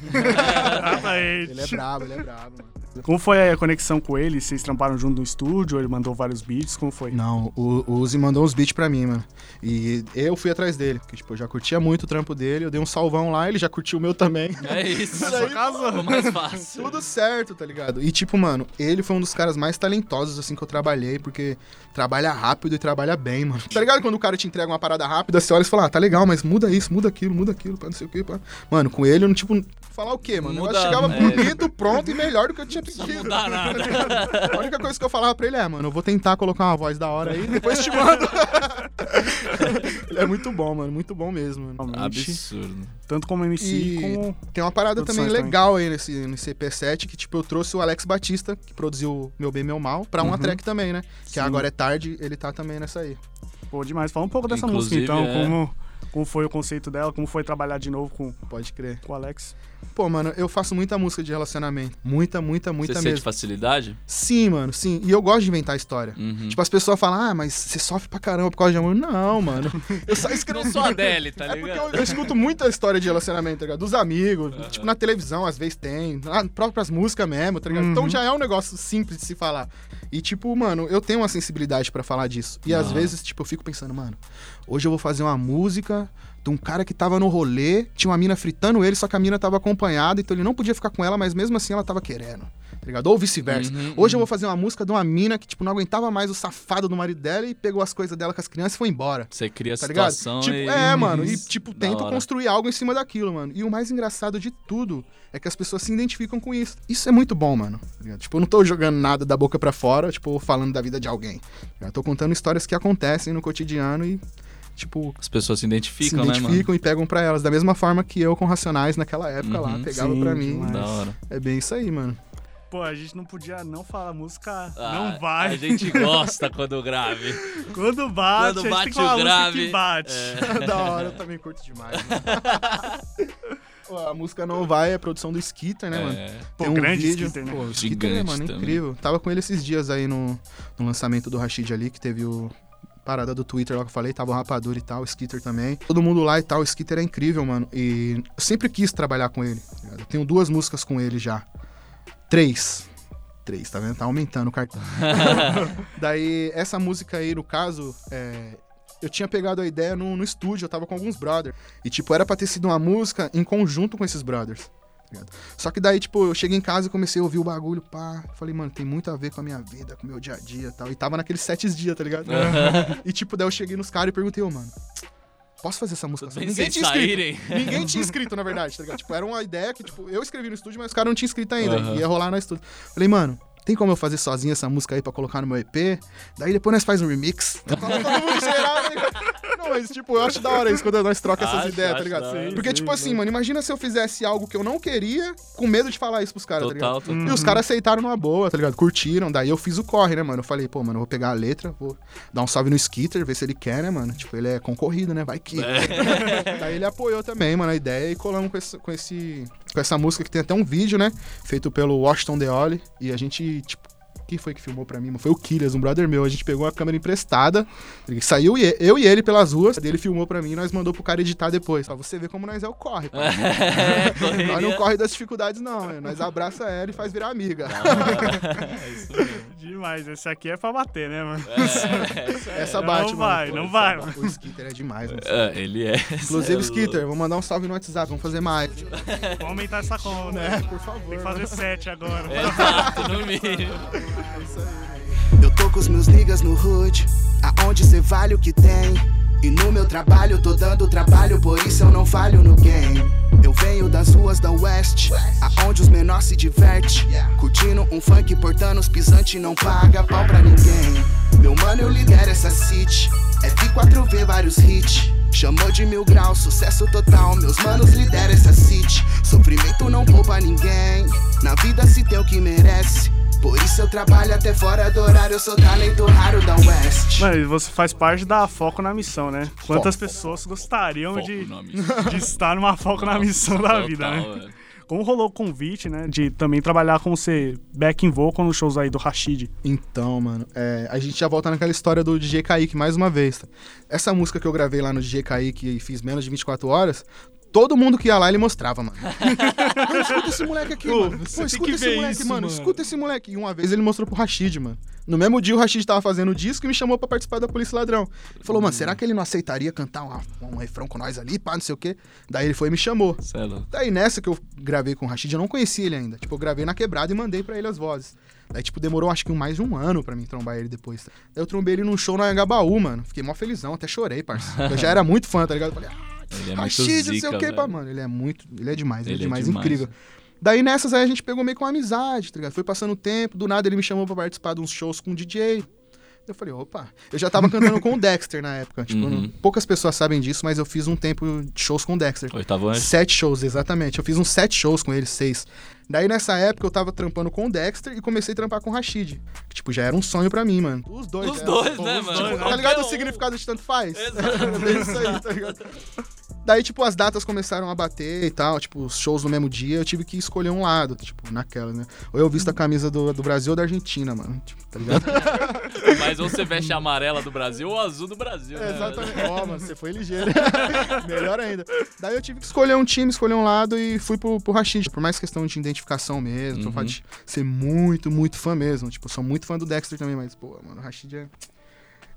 Ele é brabo, ele é brabo, mano. Como foi aí a conexão com ele? Vocês tramparam junto no estúdio? Ele mandou vários beats? Como foi? Não, o, o Uzi mandou uns beats pra mim, mano. E eu fui atrás dele. Porque, tipo, eu já curtia muito o trampo dele. Eu dei um salvão lá, ele já curtiu o meu também. É isso. Daí, Ficou mais fácil. Tudo certo, tá ligado? E, tipo, mano, ele foi um dos caras mais talentosos, assim, que eu trabalhei, porque trabalha rápido e trabalha bem, mano. Tá ligado? Quando o cara te entrega uma parada rápida, você olha e fala, ah, tá legal, mas muda isso, muda aquilo, muda aquilo, pra não sei o quê, pá. Mano, com ele, eu não, tipo, falar o quê, mano? O Muda, negócio chegava é. bonito, pronto e melhor do que eu tinha Não pedido. dá nada. A única coisa que eu falava pra ele é, mano, eu vou tentar colocar uma voz da hora aí, depois te mando. ele é muito bom, mano, muito bom mesmo, mano. Absurdo. tanto como MC E como... tem uma parada também legal aí nesse, nesse EP7, que tipo, eu trouxe o Alex Batista, que produziu Meu Bem Meu Mal, pra uma Uhum. track também, né? Que Sim. agora é tarde, ele tá também nessa aí. Pô, demais. Fala um pouco dessa Inclusive, música, então. é. Como, como foi o conceito dela? Como foi trabalhar de novo com, Pode crer. com o Alex? Pô, mano, eu faço muita música de relacionamento. Muita, muita, muita Você mesmo. sente facilidade? Sim, mano, sim. E eu gosto de inventar história. Uhum. Tipo, as pessoas falam, ah, mas você sofre pra caramba por causa de amor. Não, mano. Eu só escrevo. Não sou a Adele, tá É porque ligado? eu, eu escuto muita história de relacionamento, tá ligado? Dos amigos, tipo, na televisão, às vezes tem, nas próprias músicas mesmo, tá ligado? Uhum. Então já é um negócio simples de se falar. E, tipo, mano, eu tenho uma sensibilidade pra falar disso. E às Ah. vezes, tipo, eu fico pensando, mano, hoje eu vou fazer uma música de um cara que tava no rolê, tinha uma mina fritando ele, só que a mina tava acompanhada, então ele não podia ficar com ela, mas mesmo assim ela tava querendo. Tá ligado? Ou vice-versa. Uhum, Hoje eu uhum. vou fazer uma música de uma mina que, tipo, não aguentava mais o safado do marido dela e pegou as coisas dela com as crianças e foi embora. Você cria Tá ligado? situação Tipo, e... é, mano. E, tipo, tenta construir algo em cima daquilo, mano. E o mais engraçado de tudo é que as pessoas se identificam com isso. Isso é muito bom, mano. tá? Tipo, eu não tô jogando nada da boca pra fora, tipo, falando da vida de alguém. Eu tô contando histórias que acontecem no cotidiano e, tipo, As pessoas se identificam, se né, identificam e pegam pra elas. Da mesma forma que eu com Racionais naquela época lá, Uhum. pegava Sim, pra mim. mano? Da hora. É bem isso aí, mano. Pô, a gente não podia não falar música Ah, não vai. A gente gosta quando grave. Quando bate, Quando a gente bate tem o grave, que bate. é. da hora, eu também curto demais. mano. A música Não Vai é produção do Skitter, né, mano? É. Pô, Tem um grande vídeo, Skitter, né? Pô, Skitter, Gigante é, mano, também. incrível. Tava com ele esses dias aí no, no lançamento do Rashid ali, que teve o parada do Twitter lá que eu falei, tava o Rapadura e tal, o Skitter também. Todo mundo lá e tal, o Skitter é incrível, mano. E eu sempre quis trabalhar com ele. tá? Eu tenho duas músicas com ele já. Três. Três, tá vendo? Tá aumentando o cartão. Daí, essa música aí, no caso, é, eu tinha pegado a ideia no, no estúdio, eu tava com alguns brothers. E, tipo, era pra ter sido uma música em conjunto com esses brothers. Tá ligado? Só que daí, tipo, eu cheguei em casa e comecei a ouvir o bagulho, pá. Falei, mano, tem muito a ver com a minha vida, com o meu dia a dia e tal. E tava naqueles sete dias, tá ligado? e, tipo, daí eu cheguei nos caras e perguntei, ô, mano, posso fazer essa música? Ninguém tinha escrito. saírem? Ninguém tinha escrito, na verdade, tá ligado? Tipo, era uma ideia que, tipo, eu escrevi no estúdio, mas os caras não tinham escrito ainda. Aham. Ia rolar no estúdio. Falei, mano, tem como eu fazer sozinho essa música aí pra colocar no meu EP? Daí depois nós faz um remix. Coloca todo mundo geral, tá mas, tipo, eu acho da hora isso quando nós troca essas Acho, ideias, tá acho ligado? da hora. Porque, tipo assim, mano, imagina se eu fizesse algo que eu não queria, com medo de falar isso pros caras, tá ligado? Total, total. E os caras aceitaram numa boa, tá ligado? Curtiram. Daí eu fiz o corre, né, mano? Eu falei, pô, mano, eu vou pegar a letra, vou dar um salve no Skitter, ver se ele quer, né, mano? Tipo, ele é concorrido, né? Vai que. Daí ele apoiou também, mano, a ideia e colamos com esse, com esse. Com essa música que tem até um vídeo, né? Feito pelo Washington Deoli. E a gente, tipo. Quem foi que filmou pra mim? Foi o Killias, um brother meu. A gente pegou a câmera emprestada. Ele saiu e- eu e ele pelas ruas. Ele filmou pra mim e nós mandou pro cara editar depois. Pra você ver como nós é o corre. pô. É, Nós não corre das dificuldades, não. né? Nós abraça ela e faz virar amiga. É isso mesmo. Demais, esse aqui é pra bater, né, mano? É, essa é- Essa Não bate, mano. vai, não vai, mano. O Skitter é demais, mano. É, ele é. Inclusive, é Skitter, vou mandar um salve no WhatsApp, vamos fazer mais. Vamos aumentar essa conta, É, né? por favor. Tem que fazer sete agora. Exato, no mínimo. Eu tô com os meus niggas no hood, aonde cê vale o que tem. E no meu trabalho, tô dando trabalho, por isso eu não falho no game. Eu venho das ruas da West, aonde os menores se diverte. Curtindo um funk, portando os pisantes, não paga pau pra ninguém. Meu mano, eu lidero essa city, F4V vários hits. Chamou de mil graus, sucesso total. Meus manos lideram essa city. Sofrimento não poupa ninguém. Na vida se tem o que merece. Por isso eu trabalho até fora do horário. Eu sou talento raro da West. Mano, e você faz parte da Foco na Missão, né? Quantas pessoas gostariam Foco de, de estar numa Foco na Missão da vida, né? velho. Como rolou o convite, né? De também trabalhar com você back in vocal nos shows aí do Rashid. Então, mano, é, a gente já volta naquela história do DJ Kaique mais uma vez. Tá? Essa música que eu gravei lá no DJ Kaique e fiz menos de 24 horas, todo mundo que ia lá ele mostrava, mano. Mano, escuta esse moleque aqui, Pô, mano. Pô, escuta esse moleque, isso, mano. mano. Escuta esse moleque. E uma vez ele mostrou pro Rashid, mano. No mesmo dia o Rashid tava fazendo o disco e me chamou pra participar da Polícia Ladrão. Ele falou, mano, será que ele não aceitaria cantar uma- um refrão com nós ali, pá, não sei o quê? Daí ele foi e me chamou. Louco. Daí nessa que eu gravei com o Rashid, eu não conhecia ele ainda. Tipo, eu gravei na quebrada e mandei pra ele as vozes. Daí, tipo, demorou acho que mais de um ano pra mim trombar ele depois. Daí eu trombei ele num show na Angabaú, mano. Fiquei mó felizão, até chorei, parceiro. Eu já era muito fã, tá ligado? Eu Falei, ah, Ele é muito Rashid, não sei zica, o que, mano. Ele é muito. Ele é demais, ele, Ele é é demais, demais. incrível. Daí nessas aí a gente pegou meio com amizade, tá ligado? Foi passando o tempo, do nada ele me chamou pra participar de uns shows com o DJ. Eu falei, opa. Eu já tava cantando com o Dexter na época. Tipo, Uhum. não- poucas pessoas sabem disso, mas eu fiz um tempo de shows com o Dexter. Oitavo anjo. Sete shows, exatamente. Eu fiz uns sete shows com ele, seis. Daí nessa época eu tava trampando com o Dexter e comecei a trampar com o Rashid. Que, tipo, já era um sonho pra mim, mano. Os dois. Os já- dois, né, os mano? dois, Qualquer Tá ligado o um. significado de tanto faz? Exato. Bem isso aí, tá ligado? Daí, tipo, as datas começaram a bater e tal, tipo, os shows no mesmo dia, eu tive que escolher um lado, tipo, naquela, né? Ou eu visto a camisa do, do Brasil ou da Argentina, mano. Tipo, tá ligado? Mas ou você veste a amarela do Brasil ou a azul do Brasil. É, né? exatamente. Ó, mano, você foi ligeiro. Melhor ainda. Daí eu tive que escolher um time, escolher um lado e fui pro, pro Rashid. Por mais questão de identificação mesmo, Uhum. fato de ser muito, muito fã mesmo. Tipo, eu sou muito fã do Dexter também, mas, pô, mano, o Rashid é.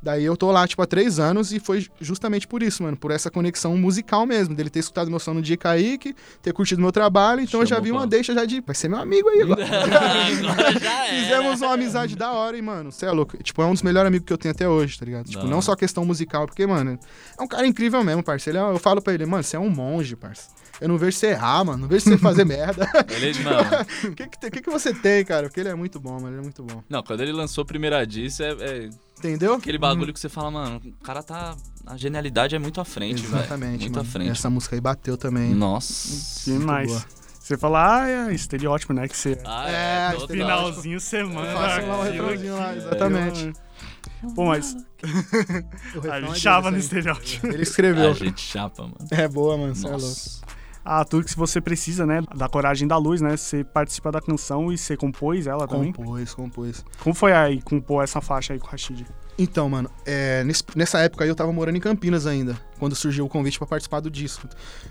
Daí eu tô lá, tipo, há três anos e foi justamente por isso, mano. Por essa conexão musical mesmo. Dele ter escutado meu som no dia Kaique, ter curtido meu trabalho. Então eu já Chamou vi uma deixa já de. Vai ser meu amigo aí agora. Agora já é. Fizemos uma amizade da hora e, mano, você é louco. Tipo, é um dos melhores amigos que eu tenho até hoje, tá ligado? Tipo, não hora. só questão musical, porque, mano, é um cara incrível mesmo, parceiro. É- Eu falo pra ele, mano, você é um monge, parceiro. Eu não vejo você errar, mano. Não vejo você fazer merda. Ele, mano, O que, que, que que você tem, cara? Porque ele é muito bom, mano. Ele é muito bom. não, quando ele lançou a primeira disso, é, é Entendeu? aquele bagulho que você fala, mano, o cara tá. A genialidade é muito à frente, velho. Exatamente, Muito mano. à frente. Essa música aí bateu também. Nossa. Demais. boa. Você fala, ah, é estereótipo, né? Que você. Ah, É, total. Finalzinho manda. Faça lá um refrãozinho lá, exatamente. Pô, mas O a é gente chava no aí. estereótipo. Ele escreveu. A gente chapa, mano. É boa, mano. Você é louco. Tudo que você precisa, né? Da Coragem da Luz, né? Você participa da canção e você compôs ela também. Compôs, compôs. Como foi aí compor essa faixa aí com o Rashid? Então, mano, é, nesse- nessa época aí eu tava morando em Campinas ainda, quando surgiu o convite pra participar do disco.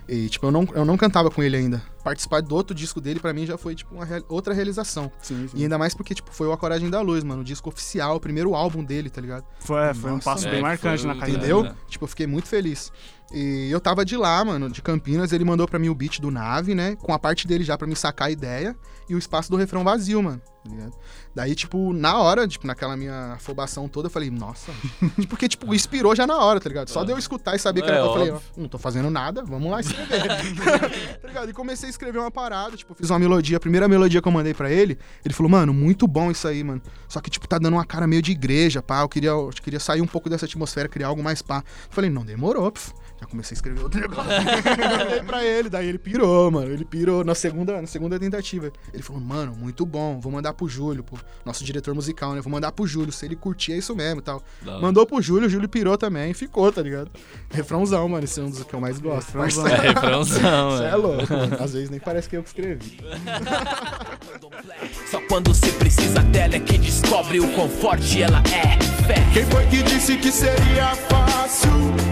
E, tipo, eu não, eu não cantava com ele ainda. Participar do outro disco dele, pra mim, já foi, tipo, uma rea- outra realização. Sim, E ainda mais porque, tipo, foi o A Coragem da Luz, mano, o disco oficial, o primeiro álbum dele, tá ligado? Foi, é, foi um Nossa, passo é, bem foi marcante o- na carreira. Entendeu? É. Tipo, eu fiquei muito feliz. E eu tava de lá, mano, de Campinas, ele mandou pra mim o beat do Nave, né? Com a parte dele já pra me sacar a ideia e o espaço do refrão vazio, mano. Tá ligado? Daí, tipo, na hora, tipo, naquela minha afobação toda, eu falei, nossa. porque, tipo, inspirou já na hora, tá ligado? Só de eu escutar e saber que É, era. Eu falei, ó, não tô fazendo nada, vamos lá escrever. tá ligado? E comecei a escrever uma parada, tipo, fiz uma melodia. A primeira melodia que eu mandei pra ele, ele falou, mano, muito bom isso aí, mano. Só que, tipo, tá dando uma cara meio de igreja, pá. Eu queria, eu queria sair um pouco dessa atmosfera, criar algo mais pá. Eu falei, não, demorou, pf. Já comecei a escrever outro negócio. Mandei pra ele, daí ele pirou, mano. Ele pirou na segunda, na segunda tentativa. Ele falou, mano, muito bom, vou mandar pro Júlio, pô. Nosso diretor musical, né? Vou mandar pro Júlio. Se ele curtir, é isso mesmo e tal. Hora. Mandou pro Júlio, o Júlio pirou também e ficou, tá ligado? Refrãozão, mano. Esse é um dos que eu mais gosto. Refrãozão. parceiro. É refrãozão, Você é. é louco, mano. Às vezes nem parece que eu que escrevi. Só quando você precisa dela é que descobre o quão forte ela é. Fé. Quem foi que disse que seria fácil?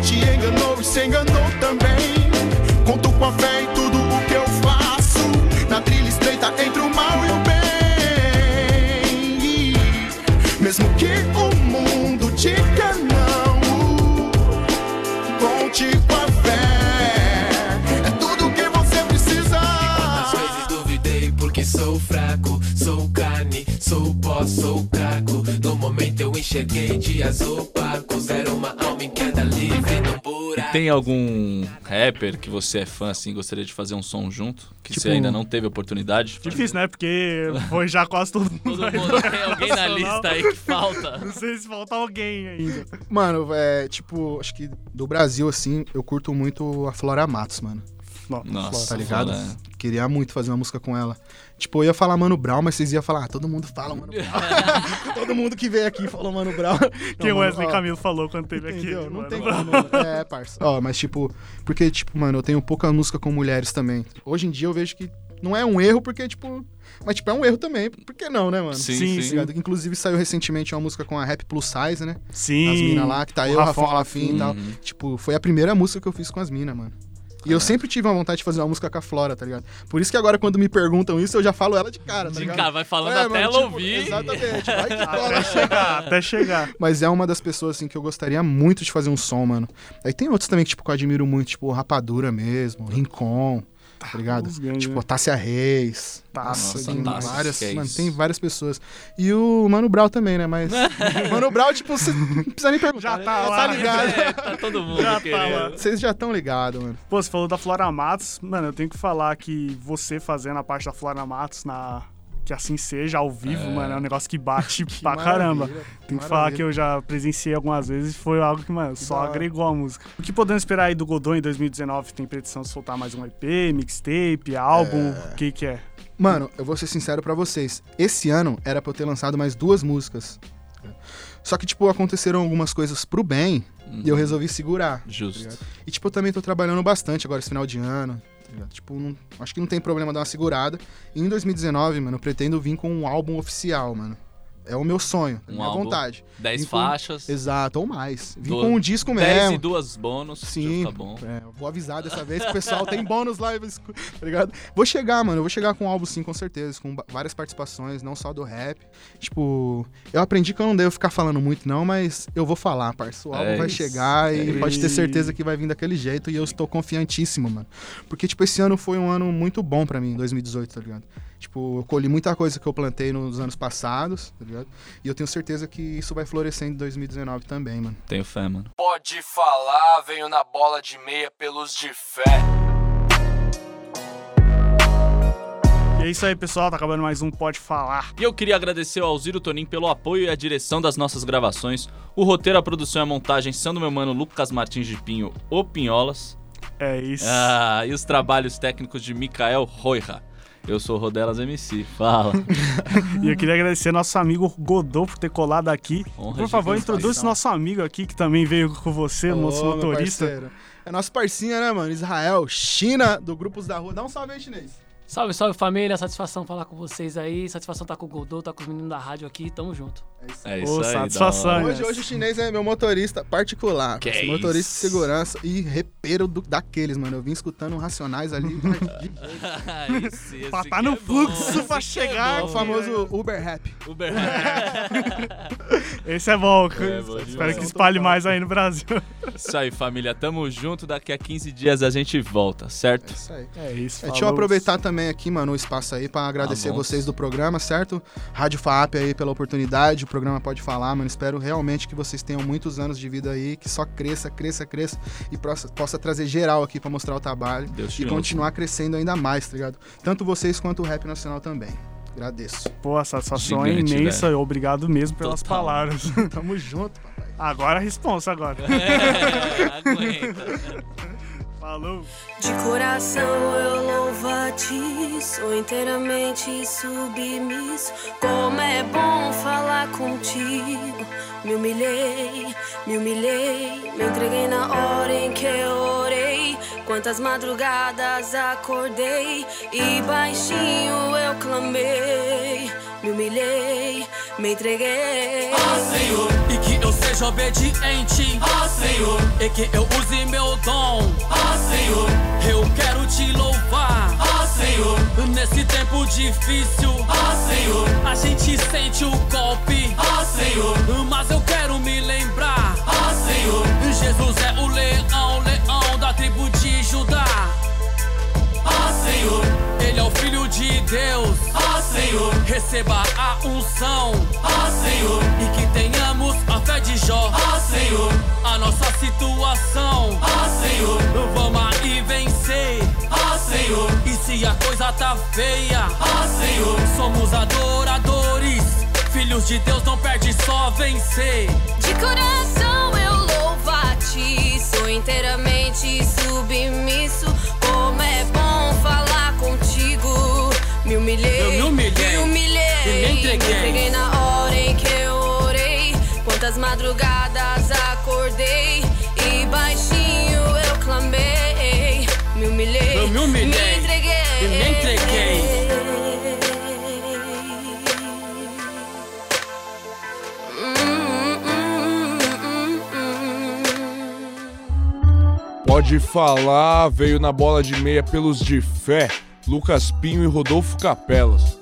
Te enganou e se enganou também. Conto com a fé enxerguei dias opacos. Era uma alma em queda livre no buraco. Tem algum rapper que você é fã, assim, gostaria de fazer um som junto? Que você Tipo- ainda não teve oportunidade? Difícil, né? Porque foi já quase todo mundo. Todo mundo tem alguém na lista aí que falta. Não sei se falta alguém ainda. Mano, é tipo, acho que do Brasil, assim, eu curto muito a Flora Matos, mano. Nossa, Tá ligado? foda, é. Queria muito fazer uma música com ela. Tipo, eu ia falar Mano Brown, mas vocês iam falar, ah, todo mundo fala Mano Brown. todo mundo que veio aqui falou Mano Brown. Que Não, o mano, Wesley ó, Camilo falou quando teve aqui. Entendeu? Não mano. tem como. É, parça. Ó, mas tipo, porque, tipo, mano, eu tenho pouca música com mulheres também. Hoje em dia eu vejo que não é um erro, porque, tipo. Mas, tipo, é um erro também. Por que não, né, mano? Sim, Sim, sim. Inclusive saiu recentemente uma música com a Rap Plus Size, né? Sim. As minas lá, que tá o eu, Rafão Rafael Lafim e tal. Uhum. Tipo, foi a primeira música que eu fiz com as minas, mano. E eu sempre tive uma vontade de fazer uma música com a Flora, tá ligado? Por isso que agora, quando me perguntam isso, eu já falo ela de cara, tá De ligado? cara, vai falando É, até mano, ela tipo, ouvir. Exatamente. Vai que cola. Até chegar, até chegar. Mas é uma das pessoas, assim, que eu gostaria muito de fazer um som, mano. Aí tem outros também que, tipo, que eu admiro muito, tipo, Rapadura mesmo, Rincon, tá ligado? tipo, né? Tássia Reis. Nossa, tem Tássia, várias, é mano, tem várias pessoas. E o Mano Brown também, né? Mas. Mano Brown, tipo, você não precisa nem perguntar. Já tá Já lá. Tá ligado. É, tá todo mundo Já tá. Vocês já estão ligados, mano. Pô, você falou da Flora Matos. Mano, eu tenho que falar que você fazendo a parte da Flora Matos na. Que assim seja, ao vivo, mano, é um negócio que bate pra caramba. que Tem que falar que eu já presenciei algumas vezes e foi algo que, mano, só da hora. agregou a música. O que podemos esperar aí do Godot em 2019? Tem petição de soltar mais um EP, mixtape, álbum? O que que é? Mano, eu vou ser sincero pra vocês. Esse ano era pra eu ter lançado mais duas músicas. Só que, tipo, aconteceram algumas coisas pro bem e eu resolvi segurar. tá Justo. ligado? E, tipo, eu também tô trabalhando bastante agora esse final de ano. Ligado? Tipo, não- acho que não tem problema dar uma segurada. E em 2019, mano, eu pretendo vir com um álbum oficial, mano. É o meu sonho, é Um minha álbum. vontade. 10 Vim com- faixas. Exato, ou mais. Vim Do- com um disco 10 mesmo. e duas bônus. Sim, tá bom. é, vou avisar dessa vez que o pessoal tem bônus lá, tá ligado? Vou chegar, mano, eu vou chegar com um álbum sim, com certeza, com várias participações, não só do rap. Tipo, eu aprendi que eu não devo ficar falando muito não, mas eu vou falar, parça. O álbum É vai isso, chegar e é pode ter isso. certeza que vai vir daquele jeito e eu estou confiantíssimo, mano. Porque, tipo, esse ano foi um ano muito bom pra mim, 2018, tá ligado? Tipo, eu colhi muita coisa que eu plantei nos anos passados, tá ligado? E eu tenho certeza que isso vai florescer em 2019 também, mano. Tenho fé, mano. Pode falar, venho na bola de meia pelos de fé. E é isso aí, pessoal. Tá acabando mais um Pode Falar. E eu queria agradecer ao Alziro Tonin pelo apoio e a direção das nossas gravações. O roteiro, a produção e a montagem são do meu mano Lucas Martins de Pinho, o Pinholas. É isso. Ah, e os trabalhos técnicos de Mikael Roira. Eu sou o Rodelas MC. Fala. E eu queria agradecer nosso amigo Godot por ter colado aqui. Honra Por favor, gigantesca. introduz nosso amigo aqui que também veio com você, Ô, nosso motorista. parceiro. É nosso parcinha, né, mano? Israel, China, do Grupos da Rua. Dá um salve aí, chinês. Salve, salve família, satisfação falar com vocês aí, satisfação estar com o Godô, tá com os meninos da rádio aqui, tamo junto. É Ô, isso aí. satisfação? Hoje, hoje o chinês é meu motorista particular. Que parça, motorista isso. de segurança e repeiro do- daqueles, mano. Eu vim escutando Racionais ali. esse, esse Pra tá no é bom, fluxo esse pra aqui chegar É bom. o famoso Uber Rap. Uber. Esse é bom. É, bom Espero que espalhe mais aí no Brasil. Isso aí, família. Tamo junto. Daqui a 15 dias a gente volta, certo? Isso aí. É isso. É, deixa eu aproveitar também aqui, mano, o espaço aí pra agradecer Tá vocês do programa, certo? Rádio FAP aí pela oportunidade, o programa pode falar, mano. Espero realmente que vocês tenham muitos anos de vida aí, que só cresça, cresça, cresça e possa, possa trazer geral aqui pra mostrar o trabalho Deus e ouça. continuar crescendo ainda mais, tá ligado? Tanto vocês quanto o rap nacional também. Agradeço. Pô, a satisfação é Gigante, imensa. Obrigado mesmo pelas Total. palavras. Tamo junto, papai. Agora a responsa agora. É, aguenta. Falou. De coração eu louvo a ti, sou inteiramente submisso. Como é bom falar contigo. Me humilhei, me humilhei, me entreguei na hora em que eu orei. Quantas madrugadas acordei e baixinho eu clamei. Me humilhei, me entreguei. Senhor, que eu seja obediente. Ah, Senhor, e que eu use meu dom. Ah, Senhor, eu quero te louvar. Ah, Senhor, nesse tempo difícil. Ah, Senhor, a gente sente o golpe. Ah, Senhor, mas eu quero me lembrar. Ah, Senhor, Jesus é o leão, leão da tribo de Judá. Ah, Senhor, Ele é o Filho de Deus. Senhor, receba a unção. Ah, Senhor, e que tenhamos a fé de Jó. Ah, Senhor, a nossa situação. Ah, Senhor, vamos aí vencer. Ah, Senhor, e se a coisa tá feia. Ah, Senhor, somos adoradores. Filhos de Deus não perde só vencer. De coração eu louvo a ti, sou inteiramente submisso. Como é bom falar contigo. Me humilhei, Eu me humilhei me humilhei, e me entreguei. na hora em que eu orei. Quantas madrugadas acordei e baixinho eu clamei. Me humilhei, Eu me humilhei me entreguei, e me entreguei. Hum, hum, hum. Pode falar, veio na bola de meia pelos de fé, Lucas Pinho e Rodolfo Capelas.